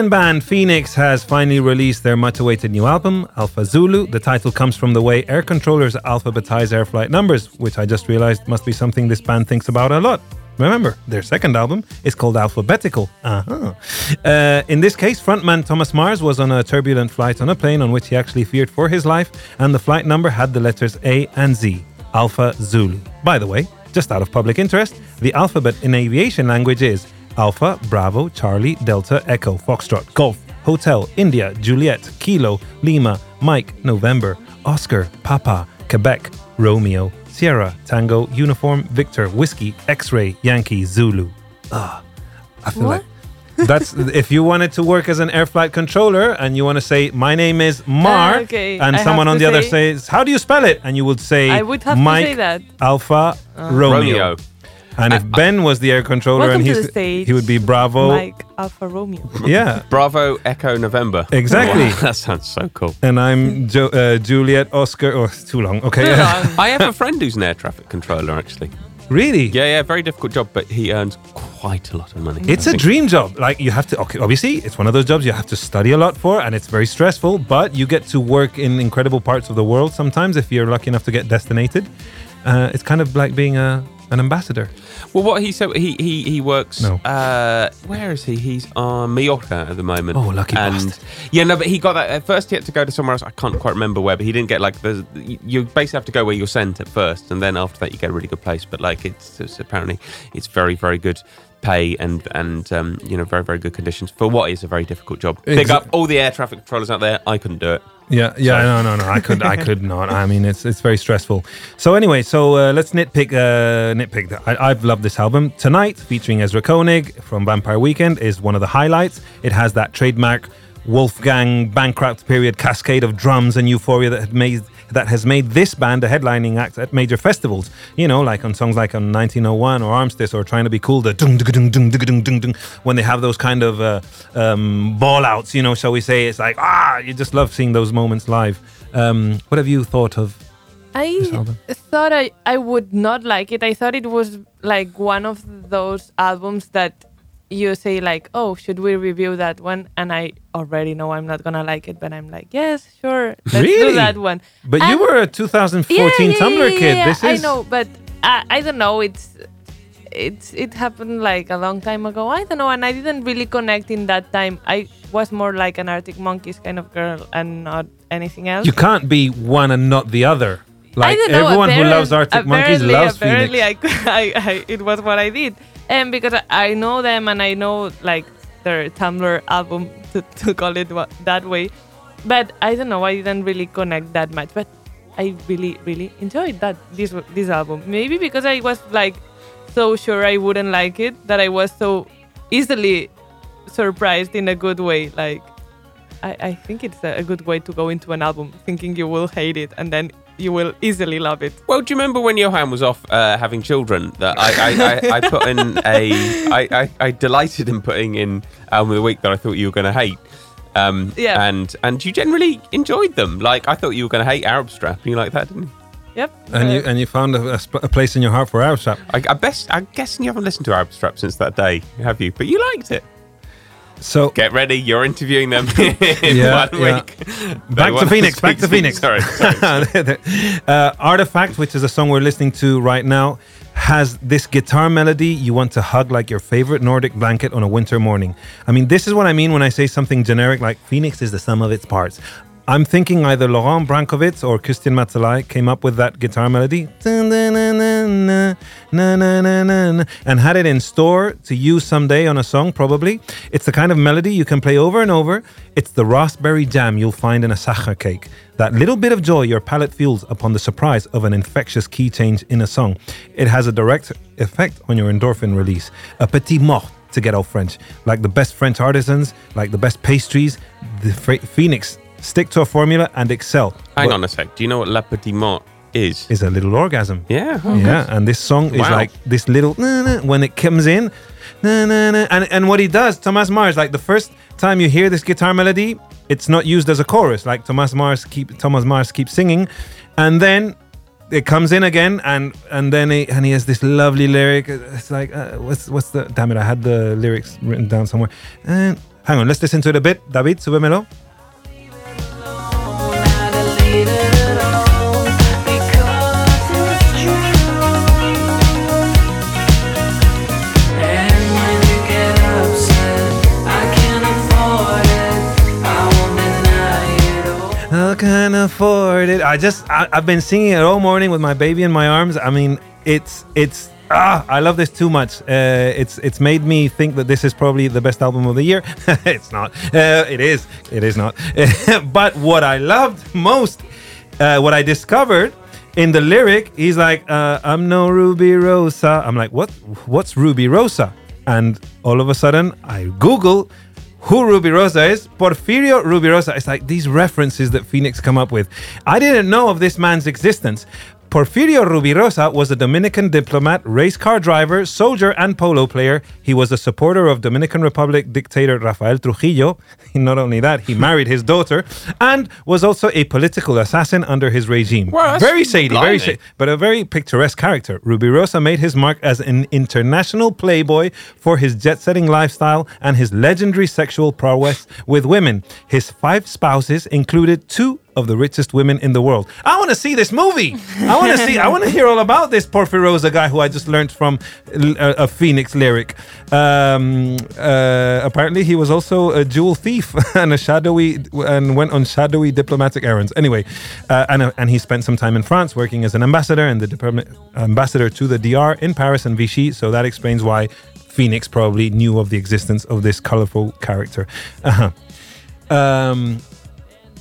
Parisian band Phoenix has finally released their much awaited new album, Alpha Zulu. The title comes from the way air controllers alphabetize air flight numbers, which I just realized must be something this band thinks about a lot. Remember, their second album is called Alphabetical. Uh-huh. Uh, in this case, frontman Thomas Mars was on a turbulent flight on a plane on which he actually feared for his life, and the flight number had the letters A and Z, Alpha Zulu. By the way, just out of public interest, the alphabet in aviation language is Alpha, Bravo, Charlie, Delta, Echo, Foxtrot, Golf, Hotel, India, Juliet, Kilo, Lima, Mike, November, Oscar, Papa, Quebec, Romeo, Sierra, Tango, Uniform, Victor, Whiskey, X-Ray, Yankee, Zulu. Ah, I feel What? like that's if you wanted to work as an air flight controller and you want to say my name is Mark Ah, okay. and I someone on to the other says how do you spell it and you would say I would have Mike to say that. Alpha Romeo. Romeo. And if Ben was the air controller Welcome and to he's the stage, he would be Bravo. like Alpha Romeo. Yeah. Bravo, Echo, November. Exactly. Wow, that sounds so cool. And I'm jo- uh, Juliet Oscar. Oh, it's too long. Okay. Too long. I have a friend who's an air traffic controller, actually. really? Yeah, yeah, very difficult job, but he earns quite a lot of money. It's I a think. dream job. Like you have to. Okay, obviously, it's one of those jobs you have to study a lot for, and it's very stressful. But you get to work in incredible parts of the world. Sometimes, if you're lucky enough to get destinated, uh, it's kind of like being a an ambassador. Well, what he said, he he he works. No. Uh, where is he? He's on Mallorca at the moment. Oh, lucky and bastard. yeah, no, but he got that at first. He had to go to somewhere else. I can't quite remember where, but he didn't get like the. You basically have to go where you're sent at first, and then after that you get a really good place. But like it's, it's apparently it's very very good pay and and um, you know very very good conditions for what is a very difficult job. Big up all the air traffic controllers out there. I couldn't do it. Yeah, yeah, no, no, no. I could, I could not. I mean, it's it's very stressful. So anyway, so uh, let's nitpick, uh, nitpick. I, I've loved this album. Tonight, featuring Ezra Koenig from Vampire Weekend, is one of the highlights. It has that trademark Wolfgang bankrupt period cascade of drums and euphoria that had made that has made this band a headlining act at major festivals. You know, like on songs like on 1901 or Armistice or Trying to Be Cool, the dung dung dung dung dung dung when they have those kind of uh, um, ball outs. You know, shall we say? It's like ah, you just love seeing those moments live. Um, what have you thought of? I thought I, I would not like it. I thought it was like one of those albums that you say like, oh, should we review that one? And I already know I'm not gonna like it, but I'm like, yes, sure, let's Really? do that one. But And- you were a 2014 yeah, yeah, Tumblr yeah, kid. yeah, This I know, but I, I don't know. It's it's it happened like a long time ago. I don't know, and I didn't really connect in that time. I was more like an Arctic Monkeys kind of girl and not anything else. you can't be one and not the other. Like know, everyone who loves Arctic Monkeys loves apparently Phoenix. I, I, I, it was what I did, and because I know them and I know like their Tumblr album to, to call it that way, but I don't know. I didn't really connect that much, but I really really enjoyed that this this album. Maybe because I was like so sure I wouldn't like it that I was so easily surprised in a good way. Like I, I think it's a, a good way to go into an album thinking you will hate it and then you will easily love it. Well, do you remember when Johan was off uh, having children? That I, I, I, I put in a I, I, I delighted in putting in album of the week that I thought you were going to hate. Um, Yeah. And and you generally enjoyed them. Like I thought you were going to hate Arab Strap, and you like that, didn't you? Yep. And you Uh, and you found a, a, sp- a place in your heart for Arab Strap. I, I best I'm guessing you haven't listened to Arab Strap since that day, have you? But you liked it. So Get ready, you're interviewing them in Yeah, one yeah. week. Back to Phoenix. Back to Phoenix. Sorry, sorry. uh, Artifact, which is a song we're listening to right now, has this guitar melody you want to hug like your favorite Nordic blanket on a winter morning. I mean, this is what I mean when I say something generic like Phoenix is the sum of its parts. I'm thinking either Laurent Brancowitz or Christian Mazzalai came up with that guitar melody and had it in store to use someday on a song, probably. It's the kind of melody you can play over and over. It's the raspberry jam you'll find in a sacher cake. That little bit of joy your palate feels upon the surprise of an infectious key change in a song. It has a direct effect on your endorphin release. A petit mort to get out French. Like the best French artisans, like the best pastries, the Ph- Phoenix stick to a formula and excel. Hang But on a sec. Do you know what La petit Mort is? Is a little orgasm. Yeah. Yeah, and this song is Wow. like this little na, na, when it comes in, na, na, na, and and what he does, Thomas Mars, like the first time you hear this guitar melody, it's not used as a chorus. Like Thomas Mars keep Thomas Mars keeps singing, and then it comes in again, and and then he, and he has this lovely lyric. It's like uh, what's what's the damn it? I had the lyrics written down somewhere. And hang on, let's listen to it a bit. David, súbemelo. Can't afford it. I just I, I've been singing it all morning with my baby in my arms. I mean, it's it's ah, I love this too much. Uh, it's it's made me think that this is probably the best album of the year. it's not. Uh, it is. It is not. but what I loved most, uh, what I discovered in the lyric, he's like, uh, "I'm no Rubirosa." I'm like, "What? What's Rubirosa?" And all of a sudden, I Google who Rubirosa is. Porfirio Rubirosa. It's like these references that Phoenix come up with. I didn't know of this man's existence. Porfirio Rubirosa was a Dominican diplomat, race car driver, soldier, and polo player. He was a supporter of Dominican Republic dictator Rafael Trujillo. Not only that, he married his daughter and was also a political assassin under his regime. Wow, very shady, very shady, but a very picturesque character. Rubirosa made his mark as an international playboy for his jet-setting lifestyle and his legendary sexual prowess with women. His five spouses included two of the richest women in the world. I want to see this movie. I want to see. I want to hear all about this Porfirosa guy who I just learned from a, a Phoenix lyric. Um, uh, apparently, he was also a jewel thief and a shadowy and went on shadowy diplomatic errands. Anyway, uh, and uh, and he spent some time in France working as an ambassador and the department ambassador to the DR in Paris and Vichy. So that explains why. Phoenix probably knew of the existence of this colorful character. Uh-huh. Um,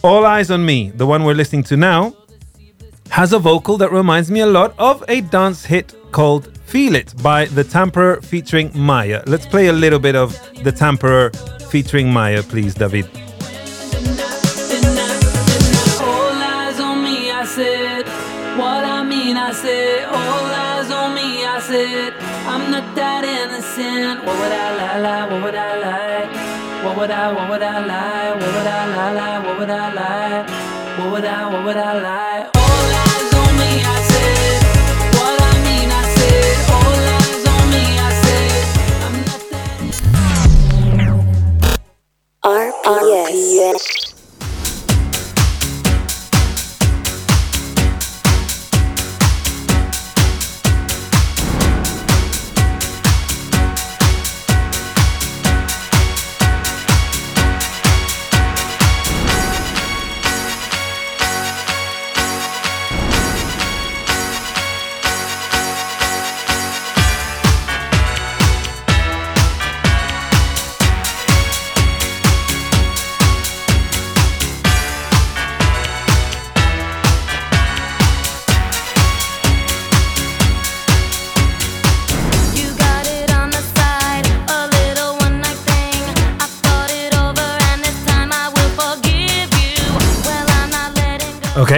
all Eyes on Me, the one we're listening to now, has a vocal that reminds me a lot of a dance hit called Feel It by The Tamperer featuring Maya. Let's play a little bit of The Tamperer featuring Maya, please, David. All eyes on me, I said. What I mean, I said. All eyes on me, I said. I'm not that innocent. What would I lie, lie? What would I lie? Would I, what would I lie? What would I lie, lie? What would I lie? What would I, what would I lie? All eyes on me, I said. What I mean, I said. All eyes on me, I said. I'm not that RPS.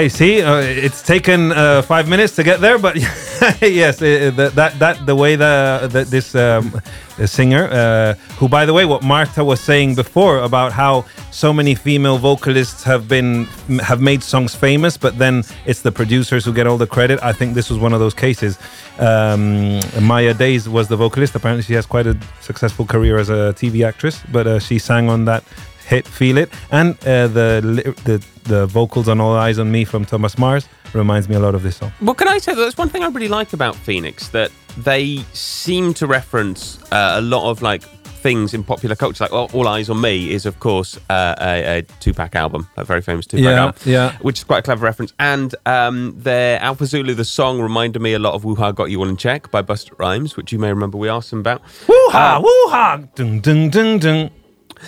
Okay, see, uh, it's taken uh, five minutes to get there, but yes, uh, that, that that the way the, the this um, the singer, uh, who by the way, what Marta was saying before about how so many female vocalists have been have made songs famous, but then it's the producers who get all the credit. I think this was one of those cases. Um, Maya Days was the vocalist. Apparently, she has quite a successful career as a TV actress, but uh, she sang on that hit "Feel It," and uh, the the the vocals on "All Eyes on Me" from Thomas Mars reminds me a lot of this song. Well, can I say that that's one thing I really like about Phoenix that they seem to reference uh, a lot of like things in popular culture. Like All, All Eyes on Me is, of course, uh, a, a Tupac album, a very famous Tupac Yeah, album, yeah. which is quite a clever reference. And um, their Alpha Zulu, the song, reminded me a lot of Woo Ha Got You All in Check by Busta Rhymes, which you may remember we asked them about. Woo ha, woo ha, ding ding ding ding.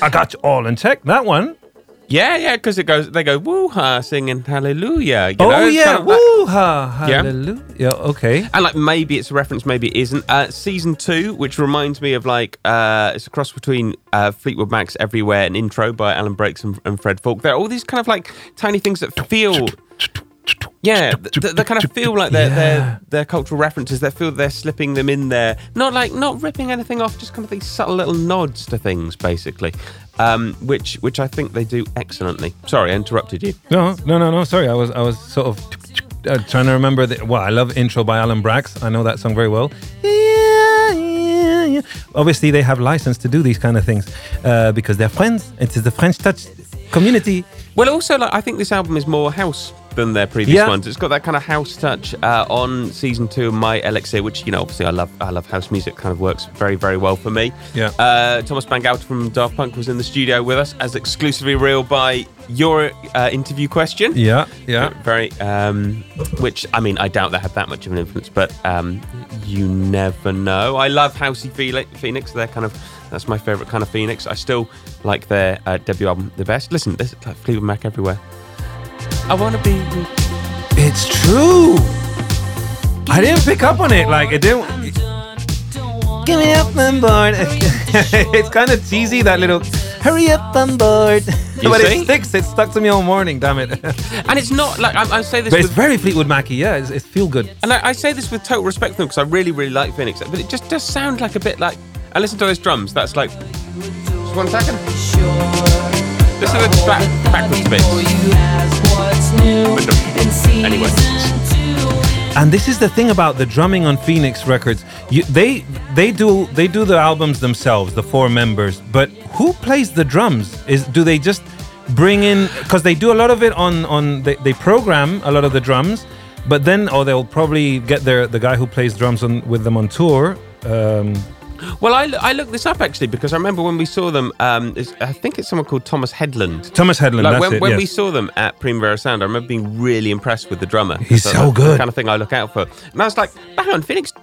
I got you all in check. That one. Yeah, yeah, because it goes, they go Woo Ha singing Hallelujah. You oh know, yeah, kind of like- woo ha, Yeah. hallelujah. Okay. And like maybe it's a reference, maybe it isn't. Uh, season two, which reminds me of like uh, it's a cross between uh, Fleetwood Mac's "Everywhere" and "Intro" by Alan Braxe and, and Fred Falke. There are all these kind of like tiny things that feel, yeah, th- they kind of feel like they're, Yeah. they're they're cultural references. They feel they're slipping them in there, not like not ripping anything off, just kind of these subtle little nods to things, basically. Um, which which I think they do excellently. Sorry, I interrupted you. No, no, no, no. Sorry, I was, I was sort of uh, trying to remember. The, well, I love "Intro" by Alan Braxe. I know that song very well. Yeah, yeah, yeah. obviously they have license to do these kind of things uh, because they're friends. It is the French touch community. Well, also, like I think this album is more house than their previous Yeah. ones. It's got that kind of house touch uh, on season two of My Elixir, which you know, obviously, I love. I love house music. Kind of works very, very well for me. Yeah. Uh, Thomas Bangalter from Daft Punk was in the studio with us, as exclusively real by your uh, interview question. Yeah, yeah. Very, um, which I mean, I doubt they had that much of an influence, but um, you never know. I love Housey Phoenix. They're kind of that's my favorite kind of Phoenix. I still like their uh, debut album the best. Listen, this is like Fleetwood Mac everywhere. I wanna be. It's true. I didn't pick up on it. Like it didn't. Give me up on board. it's kind of cheesy. That little hurry up on board. You but see? it sticks. It stuck to me all morning. Damn it. And it's not like I, I say this it's with, very Fleetwood Mackey. Yeah, it's, it's feel good. and I, I say this with total respect for them because I really, really like Phoenix, but it just does sound like a bit like. And listen to those drums. That's like. Just one second. Listen to the back, backwards bits. Anyway. And this is the thing about the drumming on Phoenix Records. You, they they do they do the albums themselves, the four members. But who plays the drums? Is do they just bring in because they do a lot of it on on they, they program a lot of the drums, but then or they'll probably get their the guy who plays drums on with them on tour. Um, Well, I, I looked this up actually because I remember when we saw them. Um, I think it's someone called Thomas Hedlund. Thomas Hedlund, Like that's when, it. when yes. we saw them at Primavera Sound, I remember being really impressed with the drummer. He's so good. The kind of thing I look out for. And I was like, hang on, Phoenix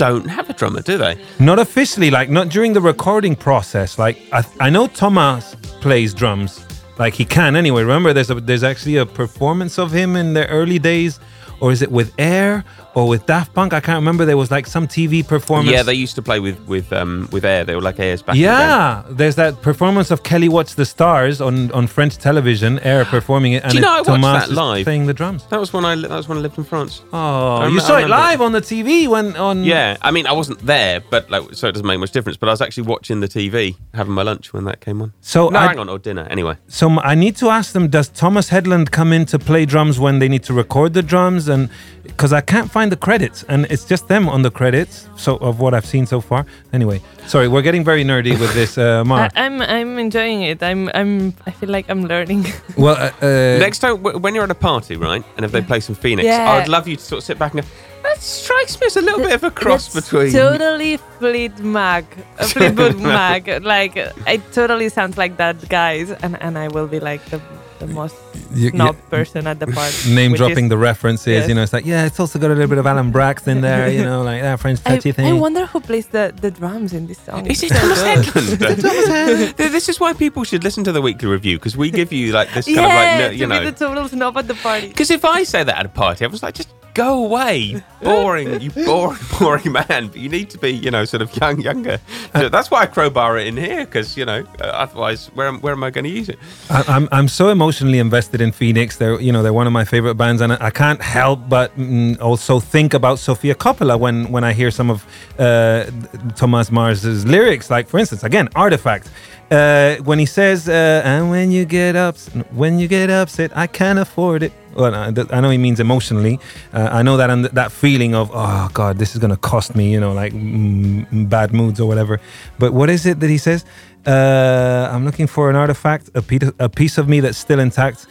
don't have a drummer, do they? Not officially, like not during the recording process. Like I, I know Thomas plays drums, like he can anyway. Remember, there's a there's actually a performance of him in the early days, or is it with Air or with Daft Punk? I can't remember. There was like some TV performance. Yeah, they used to play with with um, with Air. They were like Airs back. the. Yeah, there's that performance of Kelly Watch the Stars on, on French television, Air performing it, and Do you know I watched that live? playing the drums. That was when I li- that was when I lived in France. Oh, rem- you I saw it remember. live on the TV when on Yeah, I mean, I wasn't there, but like, so it doesn't make much difference. But I was actually watching the TV, having my lunch when that came on. So no, I- hang on, or dinner. Anyway, So I need to ask them: Does Thomas Hedlund come in to play drums when they need to record the drums? And because I can't find the credits, and it's just them on the credits. So of what I've seen so far. Anyway, sorry, we're getting very nerdy with this, uh, I, Mark. I'm I'm enjoying it. I'm I'm I feel like I'm learning. well, uh, uh, next time when you're at a party, right, and if they play some Phoenix, Yeah. I'd love you to sort of sit back and go. That strikes me as a little bit of a cross That's between. totally Fleet Mac, Fleetwood Mac. Like it totally sounds like that, guys, and and I will be like the the most you- snob you- person at the party. name dropping is- the references. Yes. You know, it's like yeah, it's also got a little bit of Alan Braxe in there. You know, like that French touchy I thing. I wonder who plays the, the drums in this song. Is it Thomas. Hedlund? this is why people should listen to the weekly review because we give you like this kind yeah, of like no, to you be know the total snob at the party. Because if I say that at a party, I was like, just go away, boring, you boring, boring man. But you need to be, you know, sort of young, younger. That's why I crowbar it in here, because you know, uh, otherwise, where am, where am I going to use it? I, I'm I'm so emotionally invested in Phoenix. They're you know they're one of my favorite bands, and I, I can't help but mm, also think about Sofia Coppola when when I hear some of uh, Thomas Mars's lyrics. Like for instance, again, Artifact. Uh, when he says, uh, "And when you get up, when you get upset, I can't afford it." Well, I, I know he means emotionally. Uh, I know that and that feeling of, "Oh God, this is gonna cost me," you know, like mm, bad moods or whatever. But what is it that he says? Uh, I'm looking for an artifact, a piece, a piece of me that's still intact.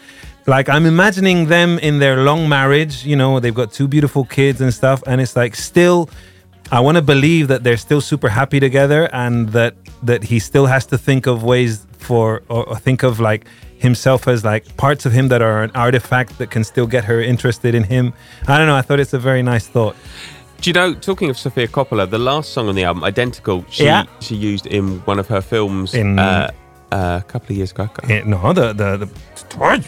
Like I'm imagining them in their long marriage. You know, they've got two beautiful kids and stuff, and it's like still. I want to believe that they're still super happy together, and that that he still has to think of ways for, or, or think of like himself as like parts of him that are an artifact that can still get her interested in him. I don't know. I thought it's a very nice thought. Do you know? Talking of Sofia Coppola, the last song on the album, "Identical," she Yeah. she used in one of her films In- uh, uh, a couple of years ago. Eh, no, the, the the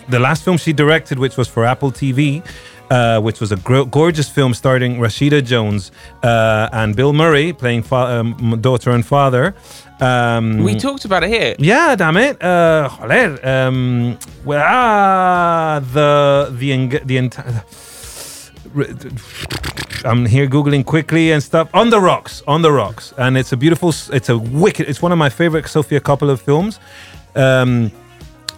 the last film she directed, which was for Apple TV, uh, which was a gro- gorgeous film starring Rashida Jones uh, and Bill Murray playing fa- um, daughter and father. Um, We talked about it here. yeah, damn it. Uh, joder. Um, well, ah, the the the entire. I'm here googling quickly and stuff. On the rocks, on the rocks, and it's a beautiful. It's a wicked. It's one of my favorite Sofia Coppola films. Um,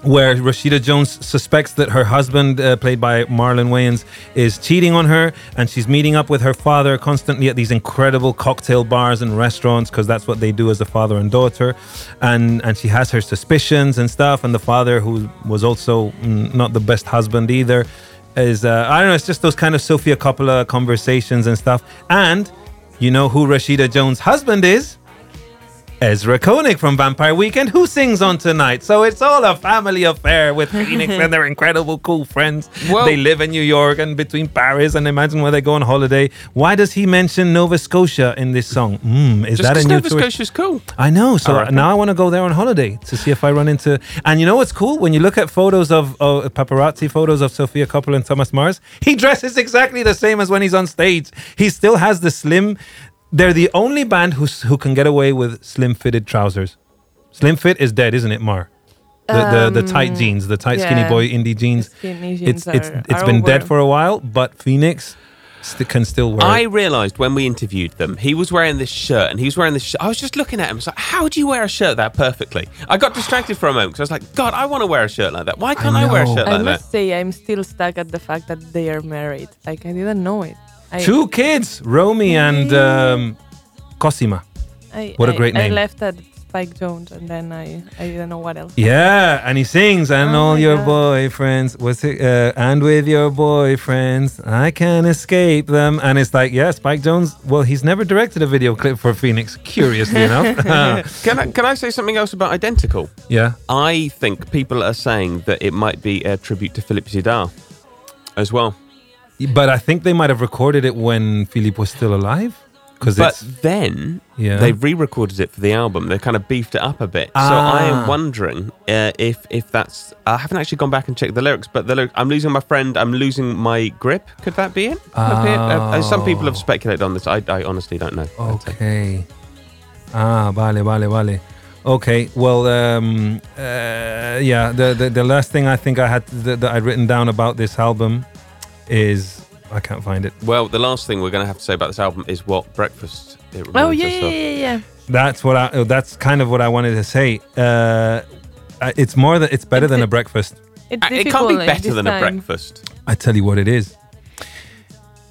where Rashida Jones suspects that her husband, uh, played by Marlon Wayans, is cheating on her, and she's meeting up with her father constantly at these incredible cocktail bars and restaurants because that's what they do as a father and daughter, and and she has her suspicions and stuff, and the father, who was also mm, not the best husband either, is uh, I don't know, it's just those kind of Sofia Coppola conversations and stuff, and you know who Rashida Jones' husband is? Ezra Koenig from Vampire Weekend, who sings on tonight. So it's all a family affair with Phoenix and their incredible cool friends. They live in New York and between Paris, and imagine where they go on holiday. Why does he mention Nova Scotia in this song? Mm, is Just that a new Nova tourist- Scotia's cool. I know. So I now I want to go there on holiday to see if I run into. And you know what's cool? When you look at photos of, of paparazzi photos of Sofia Coppola and Thomas Mars, he dresses exactly the same as when he's on stage. He still has the slim. They're the only band who's, who can get away with slim fitted trousers. Slim fit is dead, isn't it, Mar? The, the, the um, tight jeans, the tight skinny boy indie jeans. skinny It's jeans it's are- it's are been dead for a while, but Phoenix st- can still wear I it. realised when we interviewed them, he was wearing this shirt, and he was wearing this. shirt. I was just looking at him. I was like, "How do you wear a shirt that perfectly?" I got distracted for a moment because I was like, "God, I want to wear a shirt like that. Why can't I, wear a shirt I like that?" must say, I'm still stuck at the fact that they are married. Like, I didn't know it. I, Two kids, Romy and um, Cosima. I, What a I- great I name. I left at Spike Jonze, and then I, I didn't know what else. Yeah, and he sings, and Oh all your God. boyfriends, what's it? Uh, and with your boyfriends, I can't escape them. And it's like, yeah, Spike Jonze. Well, he's never directed a video clip for Phoenix. Curiously enough, Can I, can I say something else about Identical? yeah. I think people are saying that it might be a tribute to Philippe Zdar as well. But I think they might have recorded it when Philippe was still alive, because But then Yeah. they re-recorded it for the album. They kind of beefed it up a bit. So I Ah. am wondering uh, if if that's. I haven't actually gone back and checked the lyrics, but the lyrics. I'm losing my friend. I'm losing my grip. Could that be it? Could that be it? Uh, some people have speculated on this. I, I honestly don't know. Okay. Ah, vale, vale, vale. Okay, well, um, uh, yeah. The, the the last thing I think I had that, that I'd written down about this album is I can't find it. Well, the last thing we're going to have to say about this album is what breakfast it reminds Oh, yeah, us yeah, of. yeah, yeah. That's what I. oh, That's kind of what I wanted to say. Uh, it's more that it's better It's than a- a breakfast. It's Uh, It can't be difficult, like, better this than a time. breakfast. I tell you what it is.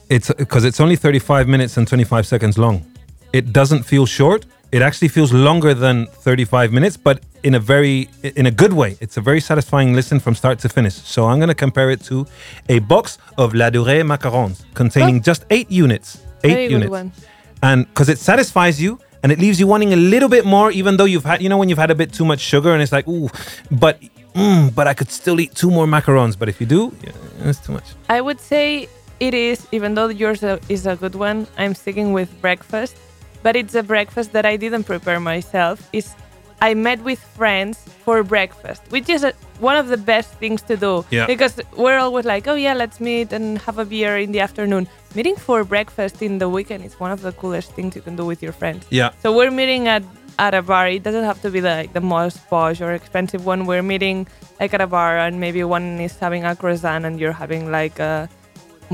It's because it's only 35 minutes and 25 seconds long. It doesn't feel short. It actually feels longer than 35 minutes, but in a very in a good way. It's a very satisfying listen from start to finish. So I'm going to compare it to a box of Ladurée macarons containing just 8 units. 8 Very units. and because it satisfies you and it leaves you wanting a little bit more even though you've had you know when you've had a bit too much sugar and it's like ooh but mm, but i could still eat two more macarons but if you do yeah, it's too much I would say it is, even though yours is a good one, I'm sticking with breakfast. But it's a breakfast that I didn't prepare myself. Is I met with friends for breakfast, which is a, one of the best things to do. Yeah. Because we're always like, oh yeah, let's meet and have a beer in the afternoon. Meeting for breakfast in the weekend is one of the coolest things you can do with your friends. yeah So we're meeting at at a bar. It doesn't have to be the like, the most posh or expensive one. We're meeting like at a bar, and maybe one is having a croissant, and you're having like a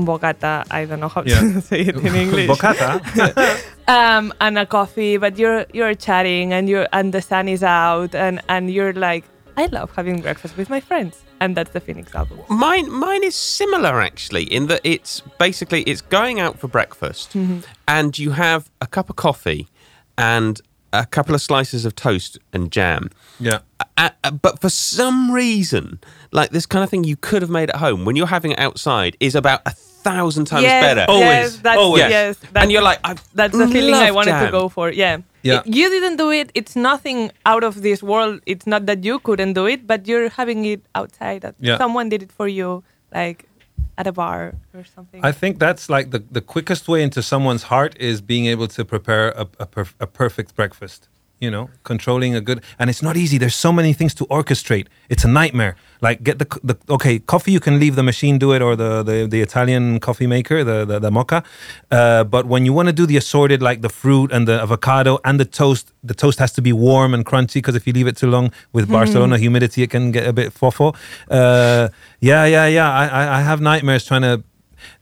bocata. I don't know how Yeah. to say it in English. bocata um, and a coffee, but you're you're chatting, and you're and the sun is out, and and you're like, I love having breakfast with my friends, and that's the Phoenix album. Mine, mine is similar actually, in that it's basically it's going out for breakfast, Mm-hmm. and you have a cup of coffee, and a couple of slices of toast and jam. yeah Uh, uh, but for some reason, like this kind of thing you could have made at home when you're having it outside is about a thousand times yes, better. Always, yes, that's, always. Yes, that's, and you're like, I That's the feeling I love wanted to go for. Yeah. Yeah. It- you didn't do it. It's nothing out of this world. It's not that you couldn't do it, but you're having it outside. That Yeah. Someone did it for you, like at a bar or something. i think that's like the, the quickest way into someone's heart is being able to prepare a, a, perf- a perfect breakfast you know controlling a good and it's not easy. There's so many things to orchestrate. It's a nightmare. Like get the, the okay coffee you can leave the machine do it or the the, the italian coffee maker the the, the mocha. Uh, but when you want to do the assorted like the fruit and the avocado and the toast the toast has to be warm and crunchy because if you leave it too long with barcelona humidity it can get a bit fofo. Uh, yeah yeah yeah. I, I i have nightmares trying to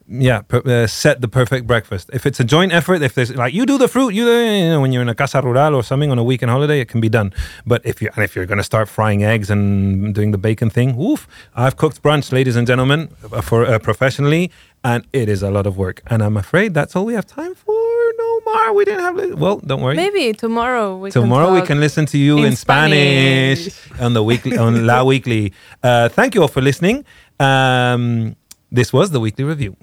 yeah, per, uh, set the perfect breakfast. If it's a joint effort, if there's like you do the fruit, you, do, you know, when you're in a casa rural or something on a weekend holiday, it can be done. But if you and if you're going to start frying eggs and doing the bacon thing, oof! I've cooked brunch, ladies and gentlemen, uh, for uh, professionally, and it is a lot of work. And I'm afraid that's all we have time for. No more. We didn't have. Well, don't worry. Maybe tomorrow we Tomorrow can we can listen to you in, in Spanish. Spanish. on the weekly on La Weekly. Uh, thank you all for listening. Um, this was the weekly review.